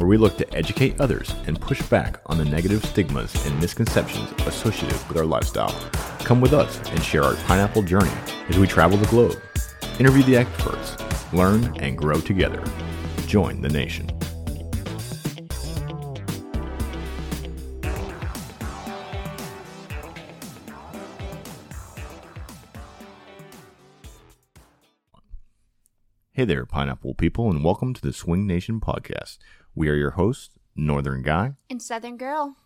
where we look to educate others and push back on the negative stigmas and misconceptions associated with our lifestyle. Come with us and share our pineapple journey as we travel the globe, interview the experts, learn and grow together. Join the nation. Hey there, pineapple people, and welcome to the Swing Nation podcast. We are your hosts, Northern Guy, And Southern Girl.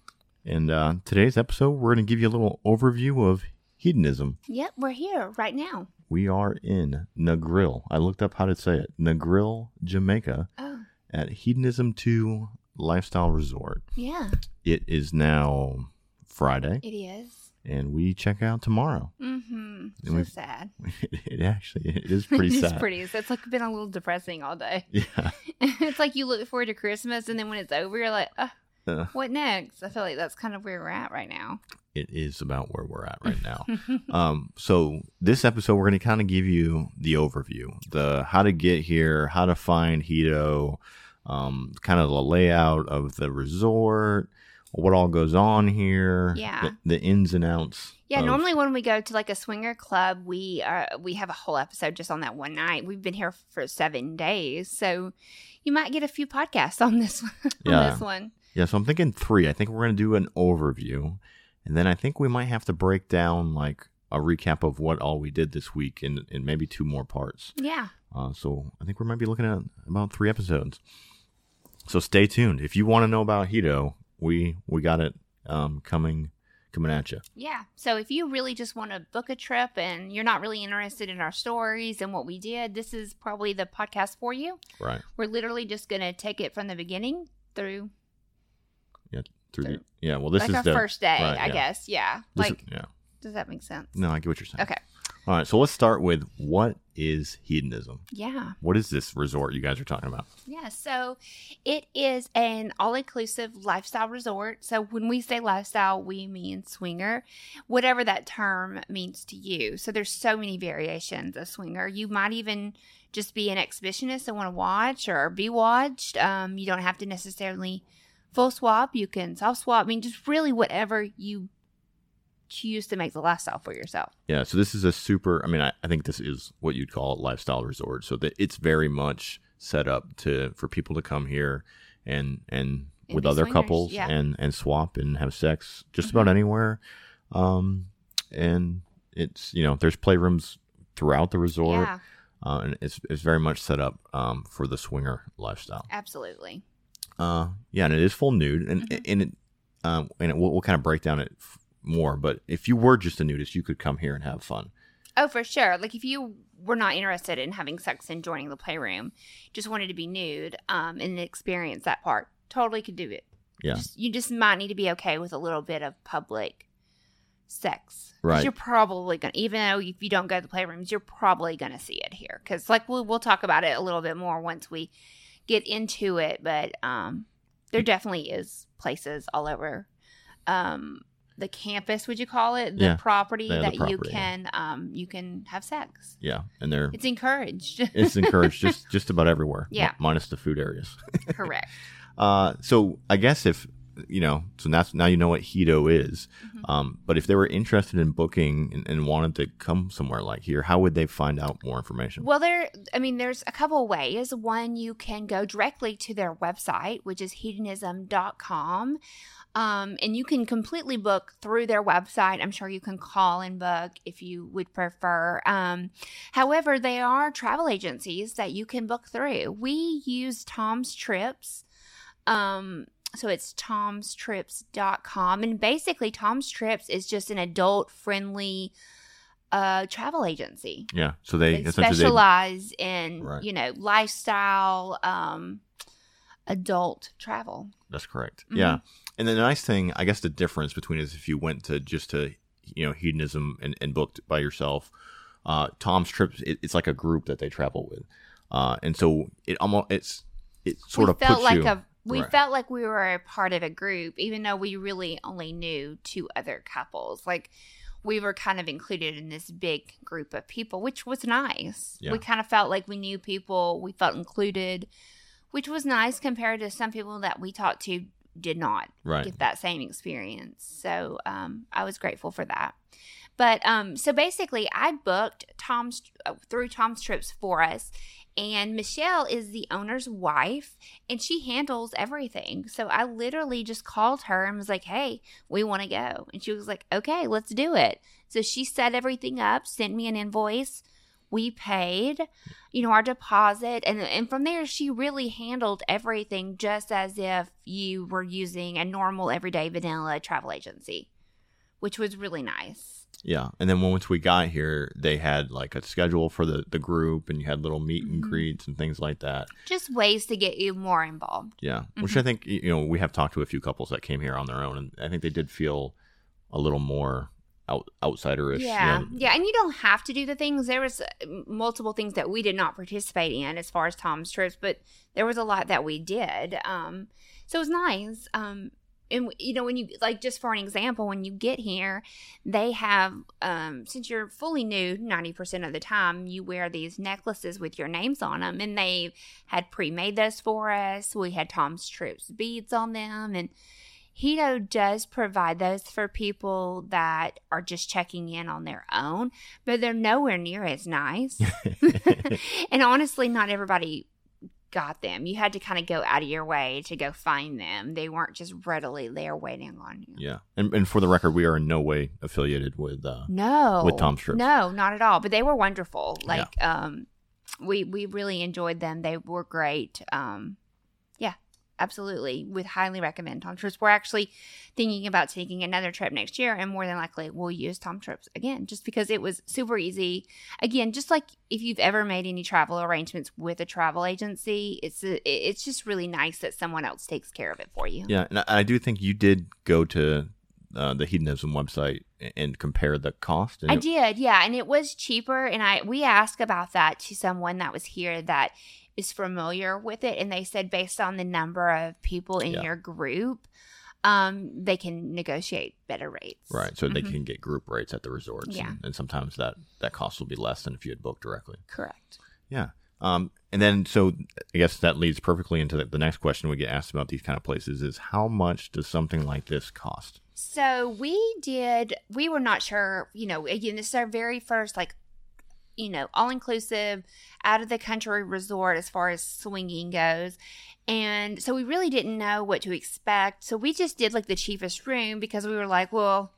and uh, today's episode, we're going to give you a little overview of hedonism. Yep, we're here right now. We are in Negril. I looked up how to say it. Negril, Jamaica, Oh, at Hedonism 2 Lifestyle Resort. yeah, It is now Friday, it is. And we check out tomorrow. Mm-hmm. And So we've- sad. it actually it is pretty it sad. pretty. It's like been a little depressing all day. Yeah. it's like you look forward to Christmas, and then when it's over, you're like, uh, Uh, what next? I feel like that's kind of where we're at right now. it is about where we're at right now. um, so this episode, we're going to kind of give you the overview, the how to get here, how to find Hedo, um, kind of the layout of the resort, what all goes on here, Yeah. the, the ins and outs. Yeah, of- normally when we go to like a swinger club, we uh we have a whole episode just on that one night. We've been here for seven days, so you might get a few podcasts on this one. on Yeah. this one. Yeah, so I'm thinking three. I think we're going to do an overview, and then I think we might have to break down like a recap of what all we did this week in, in maybe two more parts. Yeah, Uh, so I think we might be looking at about three episodes. So stay tuned. If you want to know about Hedo, we we got it um, coming coming at you. yeah. So if you really just want to book a trip and you're not really interested in our stories and what we did, this is probably the podcast for you. Right. We're literally just gonna take it from the beginning through Yeah. Through the, yeah. Well, this like is our the first day, right, I yeah. guess. Yeah. This like, is, yeah. does that make sense? No, I get what you're saying. Okay. All right. So let's start with what is hedonism? Yeah. What is this resort you guys are talking about? Yeah, so it is an all inclusive lifestyle resort. So when we say lifestyle, we mean swinger, whatever that term means to you. So there's so many variations of swinger. You might even just be an exhibitionist and want to watch or be watched. Um, you don't have to necessarily full swap. You can soft swap. I mean, just really whatever you choose to make the lifestyle for yourself. Yeah, so this is a super. I mean, I, I think this is what you'd call a lifestyle resort. So that it's very much set up to for people to come here and and, And with other swingers, couples yeah. and and swap and have sex just Mhm. about anywhere. Um, and it's you know there's playrooms throughout the resort, Yeah, uh, and it's it's very much set up um for the swinger lifestyle. absolutely. Uh, yeah, and it is full nude, and Mhm. and it um and it, we'll, we'll kind of break down it f- more. But if you were just a nudist, you could come here and have fun. Oh, for sure. Like if you were not interested in having sex and joining the playroom, just wanted to be nude um, and experience that part, totally could do it. Yeah. Just, you just might need to be okay with a little bit of public sex. Right. You're probably going to, even though if you don't go to the playrooms, you're probably going to see it here. Because, like, we'll, we'll talk about it a little bit more once we get into it. But um, there definitely is places all over um, the campus, would you call it? The Yeah. property Yeah, the that you property, yeah. can um, you can have sex. Yeah, and they're It's encouraged. it's encouraged just just about everywhere. Yeah. minus the food areas. Correct. Uh, so I guess if you know, so that's now you know what Hedo is. Mhm. Um, but if they were interested in booking and, and wanted to come somewhere like here, how would they find out more information? Well, there, I mean, there's a couple of ways. One, you can go directly to their website, which is hedonism.com. Um, and you can completely book through their website. I'm sure you can call and book if you would prefer. Um, however, they are travel agencies that you can book through. We use Tom's Trips. Um, so it's tomstrips.com. And basically, Tom's Trips is just an adult friendly uh, travel agency yeah, so they, they essentially they, specialize in Right. you know lifestyle um adult travel. That's correct. Mhm. Yeah. And the nice thing, I guess the difference between is if you went to just to, you know, hedonism and, and booked by yourself, uh, Tom's trips, it, it's like a group that they travel with. Uh, and so it almost, it's, it sort we of felt like you, a we Right. felt like we were a part of a group, even though we really only knew two other couples. Like we were kind of included in this big group of people, which was nice. Yeah. We kind of felt like we knew people. We felt included, which was nice compared to some people that we talked to did not right. get that same experience. So um, I was grateful for that. But um, so basically, I booked Tom's uh, through Tom's trips for us, and Michelle is the owner's wife, and she handles everything. So I literally just called her and was like, "Hey, we want to go," and she was like, "Okay, let's do it." So she set everything up, sent me an invoice. We paid, you know, our deposit, and and from there she really handled everything just as if you were using a normal everyday vanilla travel agency, which was really nice. Yeah. And then once we got here, they had like a schedule for the, the group and you had little meet and Mhm. greets and things like that. Just ways to get you more involved. Yeah. Mm-hmm. Which I think, you know, we have talked to a few couples that came here on their own and I think they did feel a little more out, outsiderish. you Yeah, know. yeah, and you don't have to do the things. There was uh, multiple things that we did not participate in as far as Tom's trips, but there was a lot that we did. Um, so it was nice. Um, and you know, when you like, just for an example, when you get here, they have um, since you're fully nude ninety percent of the time, you wear these necklaces with your names on them, and they had pre-made those for us. We had Tom's trips beads on them, and Hedo does provide those for people that are just checking in on their own, but they're nowhere near as nice. and honestly, not everybody got them. You had to kind of go out of your way to go find them. They weren't just readily there waiting on you. Yeah. And, and for the record, we are in no way affiliated with, uh, No. With Tom's trips. No, not at all. But they were wonderful. Like um we we really enjoyed them. They were great. Um yeah, absolutely. Would highly recommend Tom Trips. We're actually thinking about taking another trip next year and more than likely we'll use Tom Trips again just because it was super easy. Again, just like if you've ever made any travel arrangements with a travel agency, it's a, it's just really nice that someone else takes care of it for you. yeah. And I, I do think you did go to uh, the hedonism website and, compare the cost. And I did, yeah, and it was cheaper. And I we asked about that to someone that was here that is familiar with it, and they said based on the number of people in Yeah. your group, um, they can negotiate better rates. Right. So they Mhm. can get group rates at the resorts. Yeah. And, and sometimes that, that cost will be less than if you had booked directly. Correct. Yeah. Um, and then, so I guess that leads perfectly into the, the next question we get asked about these kind of places is how much does something like this cost? So we did. We were not sure. You know, again, this is our very first like, you know, all inclusive, out of the country resort as far as swinging goes, and so we really didn't know what to expect. So we just did like the cheapest room because we were like, well,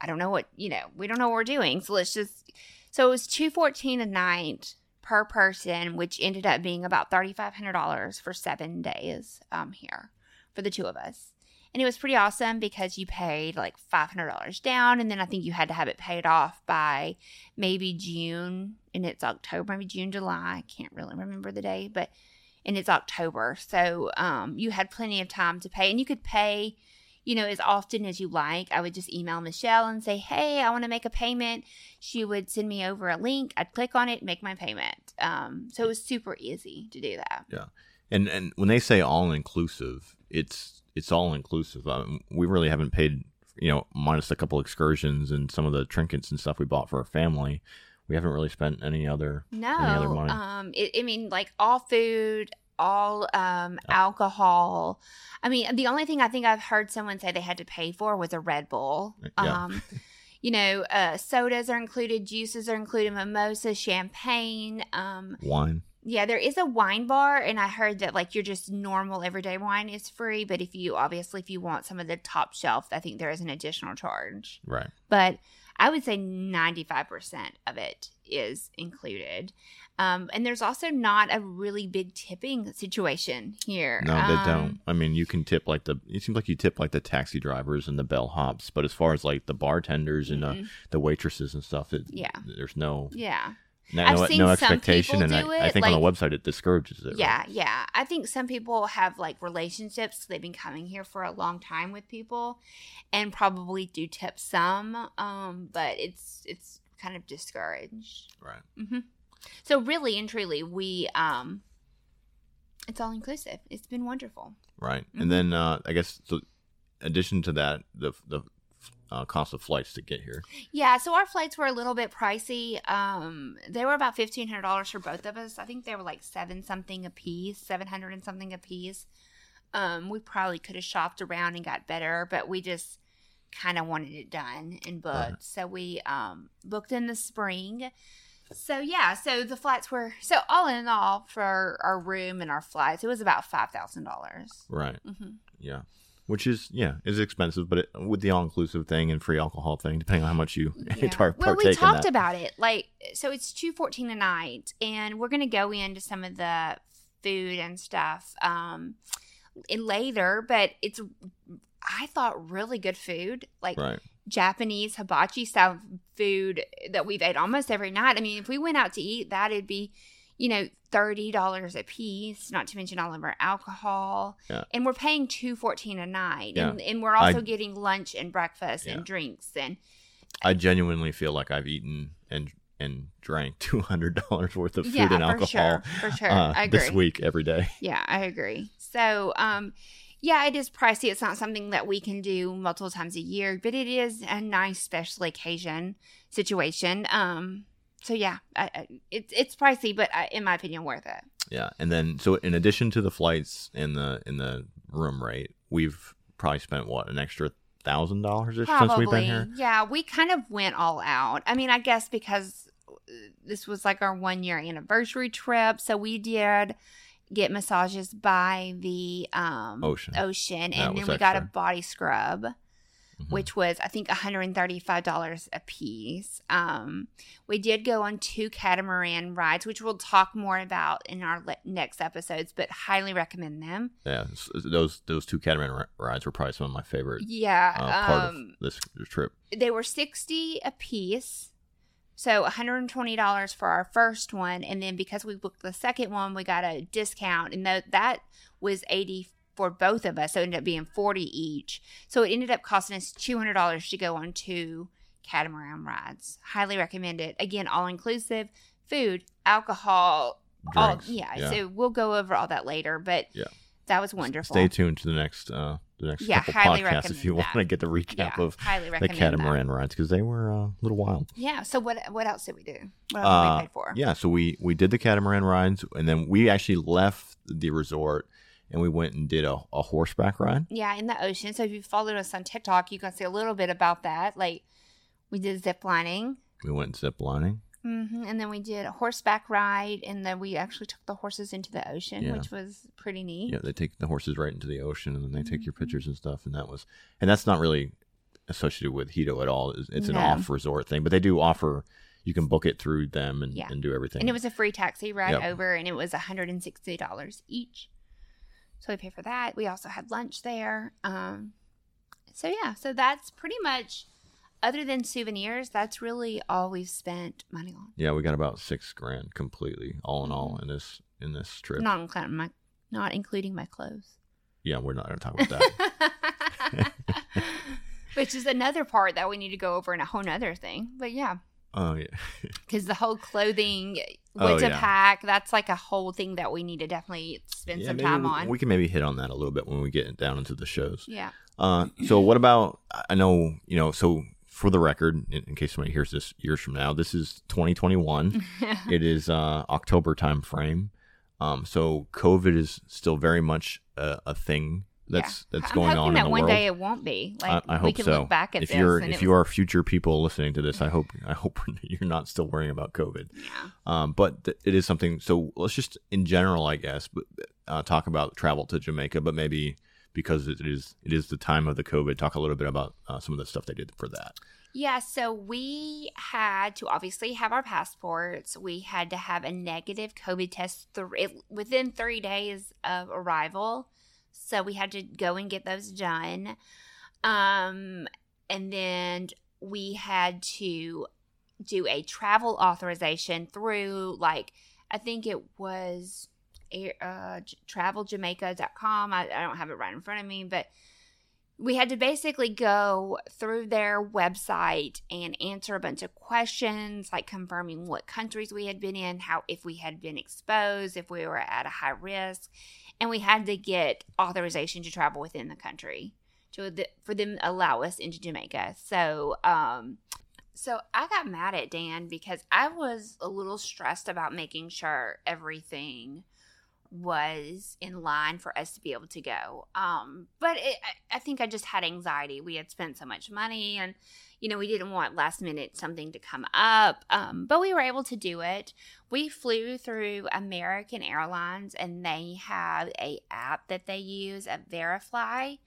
I don't know what you know. We don't know what we're doing, so let's just. So it was two fourteen a night per person, which ended up being about thirty five hundred dollars for seven days um here for the two of us and it was pretty awesome because you paid like $500 down and then i think you had to have it paid off by maybe june and it's october maybe june july i can't really remember the day but and it's october. So um, you had plenty of time to pay and you could pay you know as often as you like. I would just email michelle and say hey i want to make a payment. She would send me over a link. I'd click on it make my payment. Um, so it was super easy to do that And and when they say all inclusive, it's it's all inclusive. Um, we really haven't paid, you know, minus a couple excursions and some of the trinkets and stuff we bought for our family. We haven't really spent any other. No, other money? um, it, I mean, like all food, all um, alcohol. I mean, the only thing I think I've heard someone say they had to pay for was a Red Bull. Yeah. Um, you know, uh, sodas are included, juices are included, mimosa, champagne. Um, Wine. Yeah, there is a wine bar, and I heard that like your just normal everyday wine is free, but if you obviously if you want some of the top shelf, I think there is an additional charge Right. but I would say 95% of it is included. Um, and there's also not a really big tipping situation here. No, they Um, don't. I mean, you can tip like the. It seems like you tip like the taxi drivers and the bellhops, but as far as like the bartenders and uh, mm-mm. the waitresses and stuff, it, Yeah. there's no. Yeah. No, I've no, seen no some expectation, people and do I, I it, think on the website it discourages it. right? Yeah, yeah. I think some people have like relationships. They've been coming here for a long time with people, and probably do tip some. Um, but it's it's kind of discouraged. right. Mm-hmm. So really and truly, we um, it's all inclusive. It's been wonderful. Right. Mhm. And then uh, I guess so. Addition to that, the the uh, cost of flights to get here. Yeah, so our flights were a little bit pricey. Um, they were about fifteen hundred dollars for both of us. I think they were like seven something a piece, seven hundred and something a piece. Um, we probably could have shopped around and got better, but we just kind of wanted it done and booked. Right. So we um, booked in the spring. So yeah, so the flights were so all in all for our room and our flights, it was about five thousand dollars. Right. Mm-hmm. Yeah. Which is yeah is expensive, but it, with the all inclusive thing and free alcohol thing, depending on how much you tar- Well, we talked about it. Like, so it's two fourteen a night, and we're gonna go into some of the food and stuff um later. But it's I thought really good food, like right. Japanese hibachi style food that we've ate almost every night. I mean, if we went out to eat, that it'd be, you know, thirty dollars a piece. Not to mention all of our alcohol, Yeah. and we're paying two fourteen a night, Yeah. and and we're also I- getting lunch and breakfast Yeah. and drinks and I genuinely feel like I've eaten and and drank two hundred dollars worth of food yeah, and for alcohol sure, for sure. uh, I agree. this week every day. Yeah, I agree. So, um, yeah, it is pricey. It's not something that we can do multiple times a year, but it is a nice special occasion situation. Um, so yeah, I, I, it's it's pricey, but I, in my opinion, worth it. Yeah, and then so in addition to the flights and the in the room rate, we've probably spent what an extra thousand dollars since we've been here. yeah. We kind of went all out. I mean, I guess because uh, this was like our one year anniversary trip, so we did get massages by the um, Ocean. ocean, and then we got a body scrub. Mhm. which was I think $135 a piece. Um, we did go on two catamaran rides, which we'll talk more about in our le- next episodes, but highly recommend them. Yeah, those those two catamaran ri- rides were probably some of my favorite Yeah, uh, part um, of this trip. they were 60 a piece. So $120 for our first one, and then because we booked the second one, we got a discount, and tho- that was 80 for both of us. So it ended up being 40 each. So it ended up costing us $200 to go on two catamaran rides. Highly recommend it. Again, all inclusive, food, alcohol, all Drinks. yeah, So we'll go over all that later, but Yeah. that was wonderful. Stay tuned to the next uh the next Yeah, couple podcasts if you recommend want to get the recap yeah, of highly the recommend that. catamaran rides because they were uh, a little wild. Yeah. So what what else did we do? What else Uh, did we pay for? Yeah, so we we did the catamaran rides and then we actually left the resort and we went and did a, a horseback ride. Yeah, in the ocean. So if you followed us on TikTok, you can see a little bit about that. Like we did zip lining, We went zip lining. hmm and then we did a horseback ride, and then we actually took the horses into the ocean, Yeah. which was pretty neat. Yeah, they take the horses right into the ocean and then they take your Mhm. pictures and stuff and that was and that's not really associated with Hedo at all. It's, it's an No. off resort thing, but they do offer you can book it through them and, Yeah. and do everything. And it was a free taxi ride Yep. over, and it was $160 each. So we paid for that. We also had lunch there. Um, so yeah, so that's pretty much, other than souvenirs, that's really all we've spent money on. yeah, we got about six grand completely, all in all, Mhm. in this in this trip. Not including my, not including my clothes. Yeah, we're not going to talk about that. Which is another part that we need to go over in a whole nother thing. But yeah, oh yeah, because the whole clothing, what Oh, to yeah. pack, that's like a whole thing that we need to definitely spend yeah. some time we, on. we can maybe hit on that a little bit when we get down into the shows. yeah. Uh, so what about? I know you know. So for the record, in, in case somebody hears this years from now, this is 2021. it is uh, October time frame. Um, so COVID is still very much a, a thing that's Yeah. that's I'm going on that in the one world. day it won't be. Like I, I we hope can so. look back at if this. you're if you are future people listening to this, I hope I hope you're not still worrying about COVID. yeah. Um, but th- it is something. So let's just in general, I guess, uh, talk about travel to Jamaica, but maybe because it is it is the time of the COVID, talk a little bit about uh, some of the stuff they did for that. Yeah, so we had to obviously have our passports. We had to have a negative COVID test th- within three days of arrival. So we had to go and get those done. Um, and then we had to do a travel authorization through like I think it was uh, traveljamaica.com. I, I don't have it right in front of me, but we had to basically go through their website and answer a bunch of questions like confirming what countries we had been in, how if we had been exposed, if we were at a high risk, and we had to get authorization to travel within the country to for them to allow us into Jamaica. So, um, so I got mad at Dan because I was a little stressed about making sure everything was in line for us to be able to go. Um, but it, I, I think I just had anxiety. We had spent so much money, and you know we didn't want last minute something to come up. Um, but we were able to do it. We flew through American Airlines, and they have a app that they use at Verifly,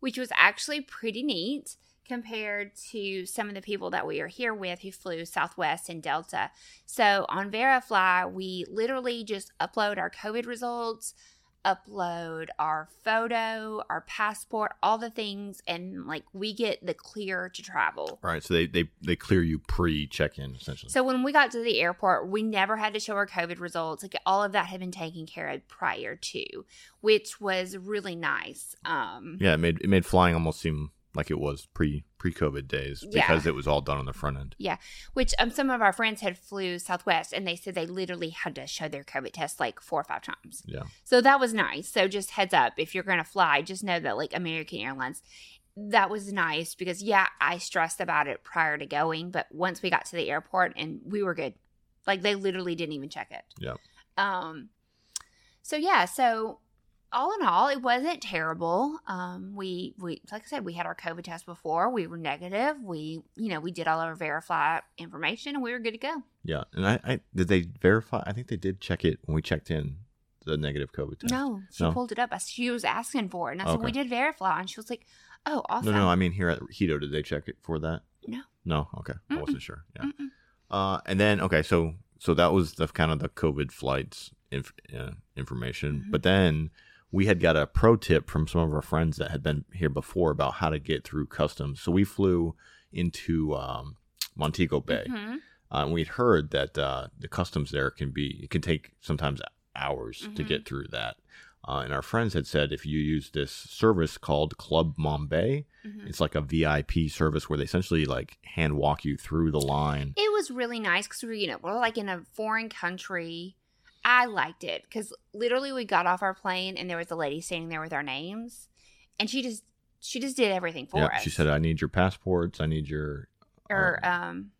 which was actually pretty neat compared to some of the people that we are here with who flew Southwest and Delta. So on Verifly, we literally just upload our COVID results, upload our photo, our passport, all the things, and like we get the clear to travel. Right. So they they, they clear you pre check in essentially. So when we got to the airport, we never had to show our COVID results. Like all of that had been taken care of prior to, which was really nice. Um, yeah, it made it made flying almost seem like it was pre pre COVID days Yeah. because it was all done on the front end. Yeah, which um, some of our friends had flew Southwest, and they said they literally had to show their COVID test like four or five times. Yeah. So that was nice. So just heads up, if you're going to fly, just know that like American Airlines, that was nice because yeah, I stressed about it prior to going, but once we got to the airport and we were good, like they literally didn't even check it. Yeah. Um. So yeah, so all in all, it wasn't terrible. Um, we we like I said, we had our COVID test before. We were negative. We you know we did all our Verifly information, and we were good to go. Yeah. And I, I did they verify I think they did check it when we checked in the negative COVID test. No, she No? pulled it up. I- She was asking for it, and I said Okay. we did verify, and she was like, "Oh, awesome." No, no, I mean here at Hedo, did they check it for that? No. No, okay. I Mm-mm. wasn't sure. Yeah. Uh, and then okay, so so that was the kind of the COVID flights inf- uh, information. Mhm. But then we had got a pro tip from some of our friends that had been here before about how to get through customs. So we flew into um, Montego Bay, Mhm. uh, and we'd heard that uh, the customs there can be it can take sometimes hours to Mhm. get through that. Uh, and our friends had said if you use this service called Club Mobay, Mhm. it's like a VIP service where they essentially like hand walk you through the line. It was really nice because we, you know, we're like in a foreign country. I liked it because literally we got off our plane and there was a lady standing there with our names, and she just she just did everything for yeah, us. she said, "I need your passports. I need your or uh, um,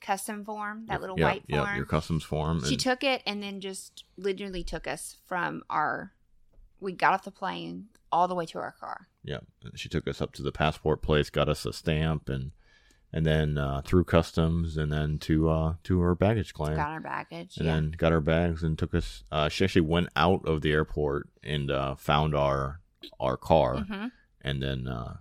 custom form, that little yeah, white yeah, form. your customs form." she and- took it and then just literally took us from our. We got off the plane all the way to our car. yeah, she took us up to the passport place, got us a stamp, and and then uh, through customs, and then to uh, to her baggage claim. Got our baggage. and yeah. then got our bags and took us. Uh, she actually went out of the airport and uh, found our our car, hmm and then uh,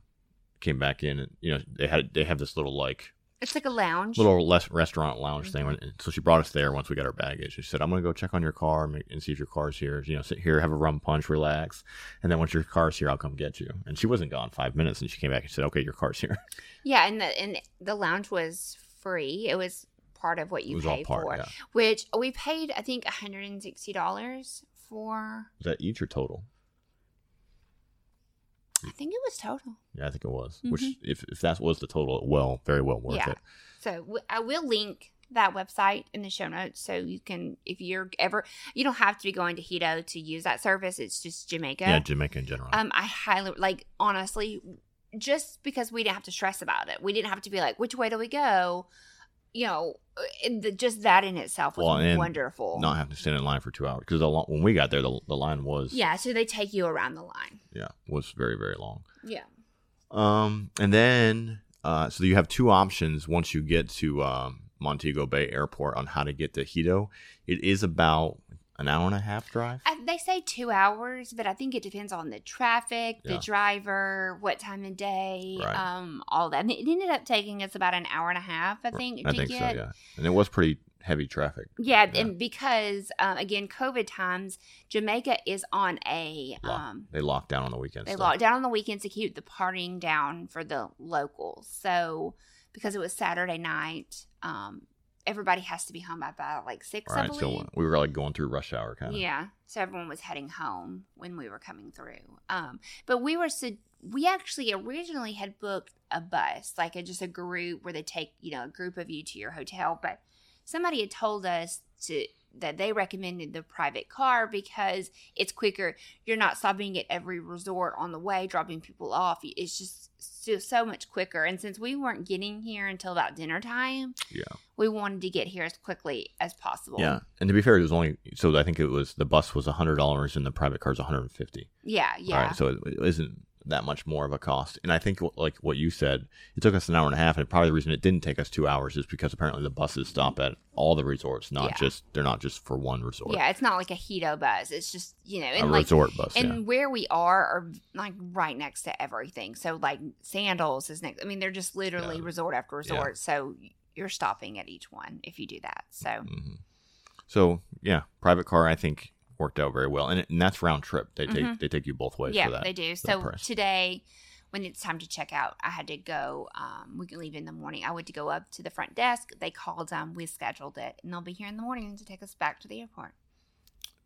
came back in. And you know they had they have this little like It's like a lounge. little less restaurant lounge thing. And so she brought us there once we got our baggage. She said, "I'm gonna go check on your car and, make, and see if your car's here. You know, sit here, have a rum punch, relax, and then once your car's here, I'll come get you." And she wasn't gone five minutes, and she came back and said, "Okay, your car's here." Yeah, and the and the lounge was free. It was part of what you pay part. for, Yeah. which we paid I think $160 for. Was that each or total? I think it was total. Yeah, I think it was. Which, Mhm. if if that was the total, well, very well worth Yeah. it. So w- I will link that website in the show notes so you can if you're ever you don't have to be going to Hedo to use that service. It's just Jamaica. Yeah, Jamaica in general. Um, I highly like honestly, just because we didn't have to stress about it, we didn't have to be like, which way do we go? You know, the, just that in itself was Well, wonderful. Not having to stand in line for two hours because when we got there, the, the line was yeah, so they take you around the line. yeah was very very long. Yeah. Um, and then uh, so you have two options once you get to um, Montego Bay Airport on how to get to Hedo. It is about an hour and a half drive. I, they say two hours, but I think it depends on the traffic, the driver, what time of day, Right. um, all that. And it ended up taking us about an hour and a half, I think, I to think get. so, yeah. And it was pretty heavy traffic. Yeah, Yeah. and because uh, again, COVID times, Jamaica is on a Lock- um, They locked down on the weekends. they locked down on the weekends to keep the partying down for the locals. So because it was Saturday night, um, everybody has to be home by, by like six, All I believe. so we were like going through rush hour kind of. Yeah. So everyone was heading home when we were coming through. Um, but we were su- we actually originally had booked a bus, like a, just a group where they take you know a group of you to your hotel. But somebody had told us to that they recommended the private car because it's quicker. You're not stopping at every resort on the way, dropping people off. It's just so, so much quicker. And since we weren't getting here until about dinner time, Yeah. we wanted to get here as quickly as possible. Yeah, and to be fair, it was only so I think it was the bus was hundred dollars and the private car is one hundred and fifty. Yeah. Yeah. All right, so it, it isn't that much more of a cost. And I think like what you said, it took us an hour and a half, and probably the reason it didn't take us two hours is because apparently the buses stop at all the resorts, not Yeah. just they're not just for one resort. Yeah, it's not like a Hedo bus. It's just you know, a and like resort bus. and yeah. where we are are like right next to everything. So like Sandals is next. I mean, they're just literally Yeah. resort after resort. So you're stopping at each one if you do that. So hmm So yeah, private car I think worked out very well, and, and that's round trip. They take Mhm. they take you both ways yeah, for that. they do. So today. When it's time to check out, I had to go. Um, we can leave in the morning. I went to go up to the front desk. They called. Um, we scheduled it, and they'll be here in the morning to take us back to the airport.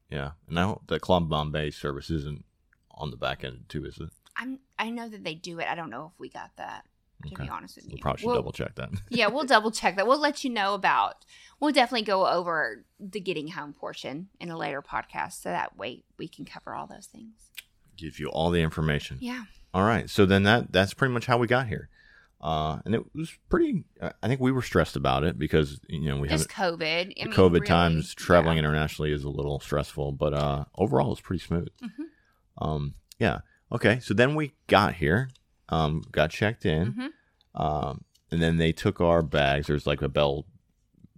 Yeah, and now the Club Mobay service isn't on the back end too, is it? I'm. I know that they do it. I don't know if we got that. To Okay. be honest with We you, probably should We'll- double check that. yeah, we'll double check that. We'll let you know about. We'll definitely go over the getting home portion in a later podcast, so that way we can cover all those things. Give you all the information. Yeah, All right, so then that that's pretty much how we got here, uh, and it was pretty. uh, I think we were stressed about it because you know we have just COVID. I mean, COVID really, times. Traveling yeah. internationally is a little stressful, but uh, overall it's pretty smooth. Mhm. Um, yeah. Okay, so then we got here, um, got checked in, Mhm. um, and then they took our bags. There's like a bell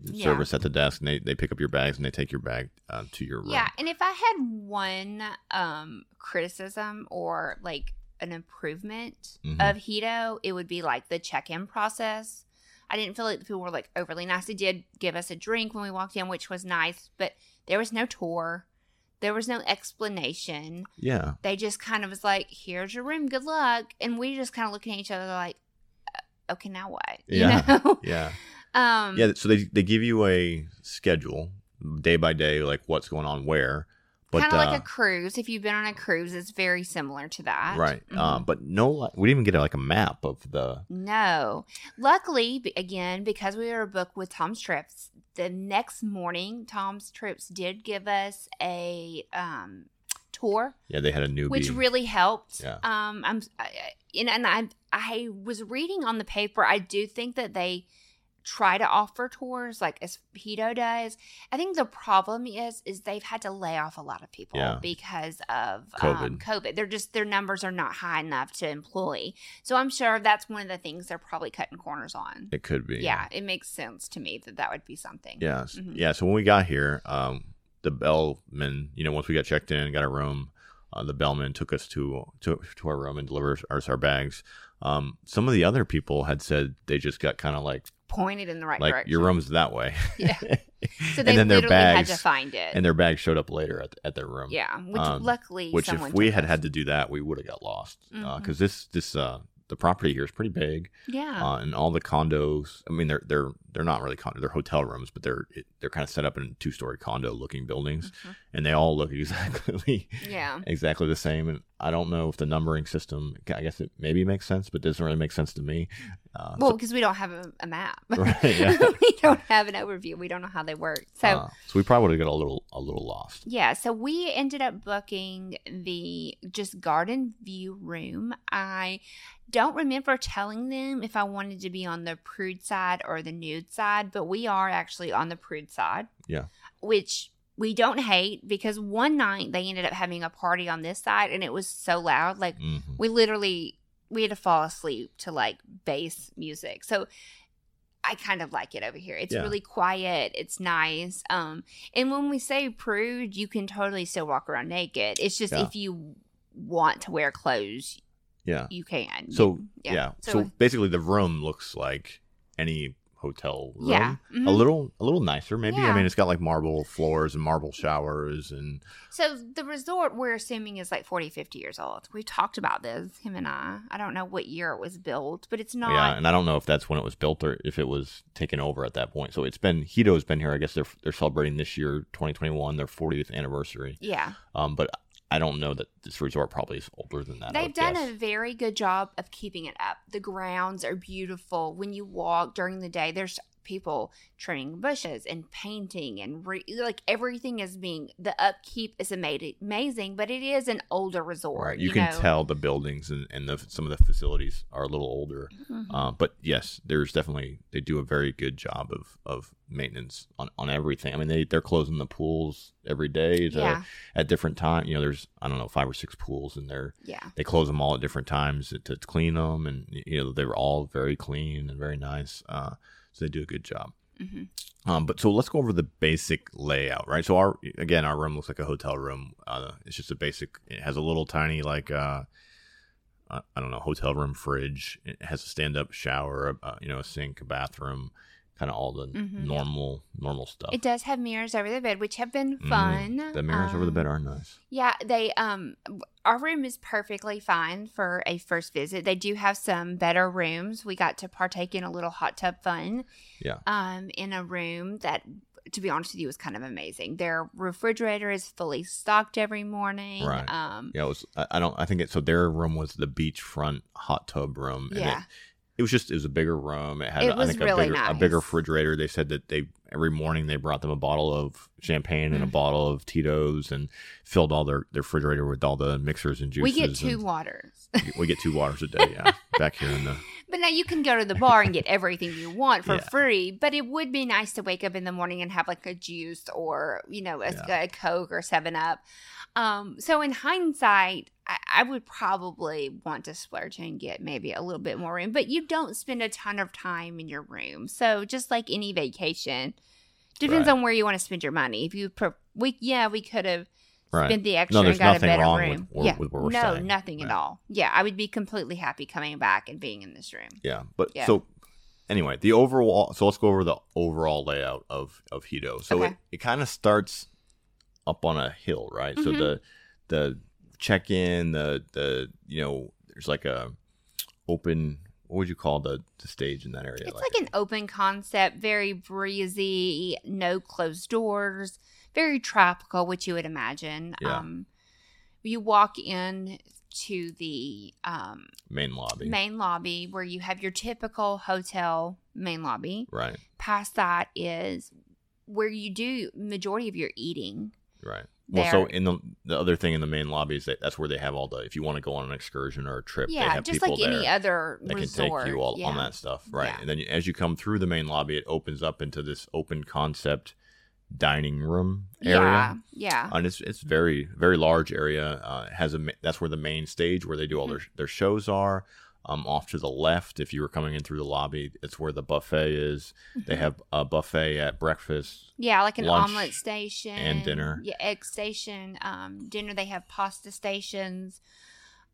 Yeah. service at the desk, and they, they pick up your bags and they take your bag uh, to your room. Yeah, and if I had one um criticism or like an improvement Mhm. of Hedo, it would be like the check-in process. I didn't feel like the people were like overly nice. They did give us a drink when we walked in, which was nice, but there was no tour. There was no explanation. Yeah. They just kind of was like, "Here's your room. Good luck." And we just kind of looking at each other like, "Uh, "Okay, now what?" Yeah. You know? Yeah. um, Yeah. So they, they give you a schedule day by day, like what's going on where. But kind of uh, like a cruise. If you've been on a cruise, it's very similar to that. right. Uh, but no, we didn't even get like a map of the. No. Luckily, again, because we were booked with Tom's Trips, the next morning, Tom's Trips did give us a um, tour, Yeah, they had a newbie. which really helped. Yeah. Um, I'm, I, and, and I, I was reading on the paper. I do think that they try to offer tours like as Hedo does. I think the problem is is they've had to lay off a lot of people Yeah. because of COVID. Um, COVID. They're just their numbers are not high enough to employ. So I'm sure that's one of the things they're probably cutting corners on. it could be. Yeah, it makes sense to me that that would be something. Yes. Mhm. Yeah. So when we got here, um, the bellman, you know, once we got checked in, got our room, uh, the bellman took us to to, to our room and delivered us our bags. Um, some of the other people had said they just got kind of like Pointed in the right like direction. your room's that way. Yeah. So And they then their literally had bags- to find it. and their bags showed up later at, at their room. yeah, which Um, luckily, Which if we had us. had to do that, we would have got lost because Mhm. this this uh the property here is pretty big, yeah, uh, and all the condos. I mean, they're they're they're not really condo, they're hotel rooms, but they're it, they're kind of set up in two story condo looking buildings, Mhm. and they all look exactly yeah. exactly the same. And I don't know if the numbering system, I guess it maybe makes sense, but doesn't really make sense to me. Uh, Well, so- because we don't have a, a map. Right, yeah. we don't have an overview. We don't know how they work. So, uh, so we probably would have got a little a little lost. yeah, so we ended up booking the just garden view room. I don't remember telling them if I wanted to be on the prude side or the nude side, but we are actually on the prude side. Yeah. Which we don't hate because one night they ended up having a party on this side and it was so loud. Like hmm we literally we had to fall asleep to like bass music so i kind of like it over here it's Yeah. really quiet it's nice um and when we say prude you can totally still walk around naked it's just Yeah. if you want to wear clothes Yeah. you can So yeah. Yeah. So, So- basically, the room looks like any hotel room. Yeah. A Mhm. little a little nicer maybe. I mean it's got like marble floors and marble showers and So the resort we're assuming is like 40, 50 years old. We've talked about this, him and I. I don't know what year it was built, but it's not. yeah, and I don't know if that's when it was built or if it was taken over at that point. So it's been Hedo's been here. I guess they're they're celebrating this year, 2021, their 40th anniversary. yeah. Um, but I don't know that this resort probably is older than that. They've done guess. a very good job of keeping it up. The grounds are beautiful. When you walk during the day, there's people trimming bushes and painting and re- like everything is being the upkeep is amazing, but it is an older resort. Right, you, can know? tell the buildings and, and the, some of the facilities are a little older. Mhm. Uh, but yes, there's definitely they do a very good job of, of maintenance on, on everything. I mean, they they're closing the pools every day to, yeah, at different times. You know, there's I don't know five or six pools in there. yeah. They close them all at different times to, to clean them, and you know they were all very clean and very nice. Uh, so they do a good job. hmm Um, but so let's go over the basic layout, right? So our again, our room looks like a hotel room. Uh, it's just a basic. It has a little tiny like uh, uh, I don't know hotel room fridge. It has a stand up shower, uh, you know, a sink, a bathroom, kind of all the Mhm. normal normal stuff. It does have mirrors over the bed, which have been Mm, fun. the mirrors over the Um, bed are nice. Yeah, they um our room is perfectly fine for a first visit. They do have some better rooms. We got to partake in a little hot tub fun. Yeah. Um in a room that to be honest with you was kind of amazing. Their refrigerator is fully stocked every morning. Right. Um Yeah, it was. I, I don't. I think it. So their room was the beachfront hot tub room. And Yeah. It, it was just. It was a bigger room. It had. It I was think really a bigger, a bigger refrigerator. They said that they every morning they brought them a bottle of champagne and a Mm. bottle of Tito's and filled all their, their refrigerator with all the mixers and juices. we get two waters. we get two waters a day. Yeah, back here in the. But now you can go to the bar and get everything you want for Yeah. free. But it would be nice to wake up in the morning and have like a juice or you know a, Yeah. a Coke or Seven Up. Um, so in hindsight, I, I would probably want to splurge and get maybe a little bit more room. But you don't spend a ton of time in your room. So just like any vacation, depends Right. on where you want to spend your money. If you we yeah we could have Right. spent the extra there's and got a nothing better wrong with room. yeah, with where we're no, staying. nothing at all. Yeah, I would be completely happy coming back and being in this room. Yeah, but Yeah. so anyway, the overall. So let's go over the overall layout of of Hedo. So Okay. it, it kind of starts up on a hill, right? So Mhm. the the check in, the the you know, there's like a open. What would you call the the stage in that area? It's like an open concept, very breezy, no closed doors, very tropical, which you would imagine. Yeah. Um, you walk in to the um, main lobby, main lobby where you have your typical hotel main lobby. right? Past that is where you do majority of your eating. Right. Well, so in the the other thing in the main lobby is that that's where they have all the if you want to go on an excursion or a trip, they Yeah, have just people like any other that resort. can take you all yeah. on that stuff, right? Yeah. And then as you come through the main lobby, it opens up into this open concept dining room area. Yeah, yeah. And it's it's very very large area. Uh, has a that's where the main stage where they do all their Mm-hmm. their shows are. Um, off to the left, if you were coming in through the lobby, it's where the buffet is. They Mhm. have a buffet at breakfast. Yeah, like an omelet station and dinner. Yeah, egg station. Um, dinner. They have pasta stations.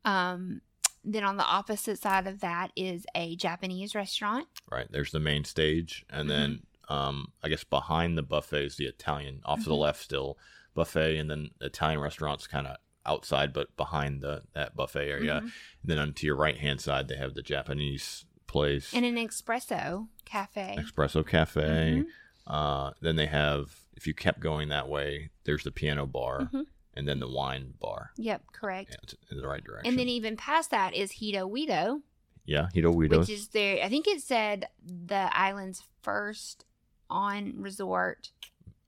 Um, then on the opposite side of that is a Japanese restaurant. Right there's the main stage, and then um, I guess behind the buffet is the Italian. Off to the Mhm. left, still buffet, and then Italian restaurants kind of outside, but behind the that buffet area. Mhm. And then on to your right hand side, they have the Japanese place, and an espresso cafe. Espresso Cafe. Mhm. Uh, then they have, if you kept going that way, there's the piano bar, Mhm. and then the wine bar. Yep, correct. Yeah, in the right direction. And then even past that is Hedo Weedo, yeah, Hedo Weedos. which is there. I think it said the island's first on resort.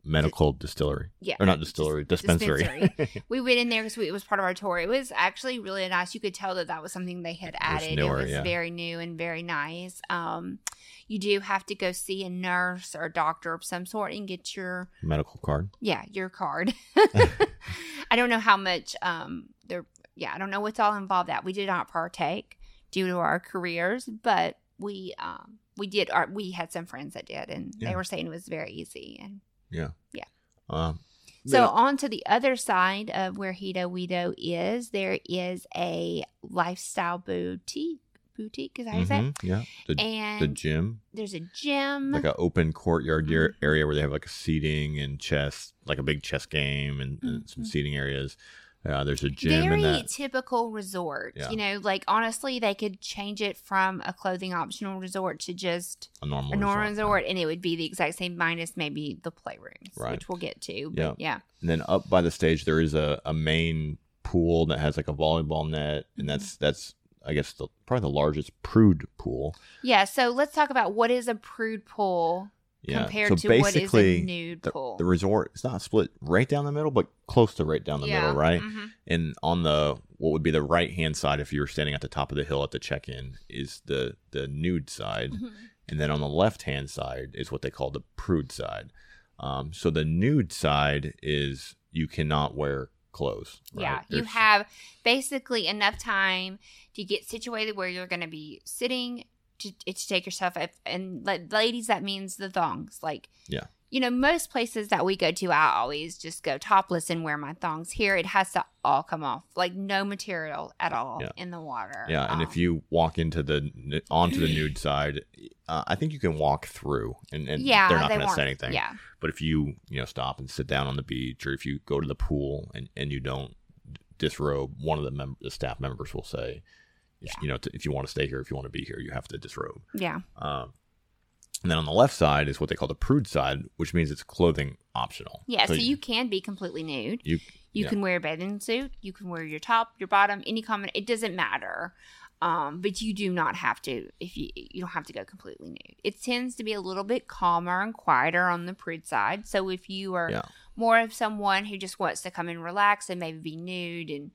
medical distillery, Yeah, or not distillery, dis- dispensary. dispensary. we went in there because it was part of our tour. It was actually really nice. You could tell that that was something they had added. newer, it was yeah. very new and very nice. Um, you do have to go see a nurse or a doctor of some sort and get your medical card. yeah your card. I don't know how much um there. Yeah, I don't know what's all involved. That we did not partake due to our careers, but we um we did. Our, we had some friends that did, and Yeah. they were saying it was very easy and. Yeah yeah um, So yeah. on to the other side of where Hedo Weedo is, there is a lifestyle boutique boutique. Is that how you say? Mhm, Yeah. The. And the gym, there's a gym. like an open courtyard ar- Mhm. area where they have like a seating and chess, like a big chess game and, and some seating areas. Uh, there's a gym very in that. typical resort. Yeah. You know, like honestly, they could change it from a clothing optional resort to just A normal a normal resort. resort, and it would be the exact same minus maybe the playrooms, Right. which we'll get to. Yeah. But yeah. And then up by the stage, there is a, a main pool that has like a volleyball net, Mm-hmm. and that's that's I guess the, probably the largest prude pool. Yeah. So let's talk about what is a prude pool Yeah. compared so to what is basically, a nude the, pool. the resort it's not split right down the middle, but close to right down the middle, right? Mhm. And on the what would be the right hand side, if you were standing at the top of the hill at the check in, is the the nude side, Mhm. and then on the left hand side is what they call the prude side. Um, so the nude side is you cannot wear clothes. right? Yeah, you have basically enough time to get situated where you're going to be sitting to, to take your stuff up. And like, ladies, that means the thongs. Like, Yeah. you know, most places that we go to, I always just go topless and wear my thongs. Here, it has to all come off, like no material at all Yeah. in the water. Yeah, and Um, if you walk into the onto the nude side, uh, I think you can walk through, and, and yeah, they're not they going to say anything. Yeah, But if you you know stop and sit down on the beach, or if you go to the pool and, and you don't disrobe, one of the mem- the staff members will say, if, Yeah. you know, t- if you want to stay here, if you want to be here, you have to disrobe. yeah, Um, and then on the left side is what they call the prude side, which means it's clothing optional. yeah. So, you can be completely nude. you You Yeah. can wear a bathing suit. You can wear your top, your bottom, any common. It doesn't matter. Um, but you do not have to if you you don't have to go completely nude. It tends to be a little bit calmer and quieter on the prude side. So if you are Yeah. more of someone who just wants to come and relax and maybe be nude and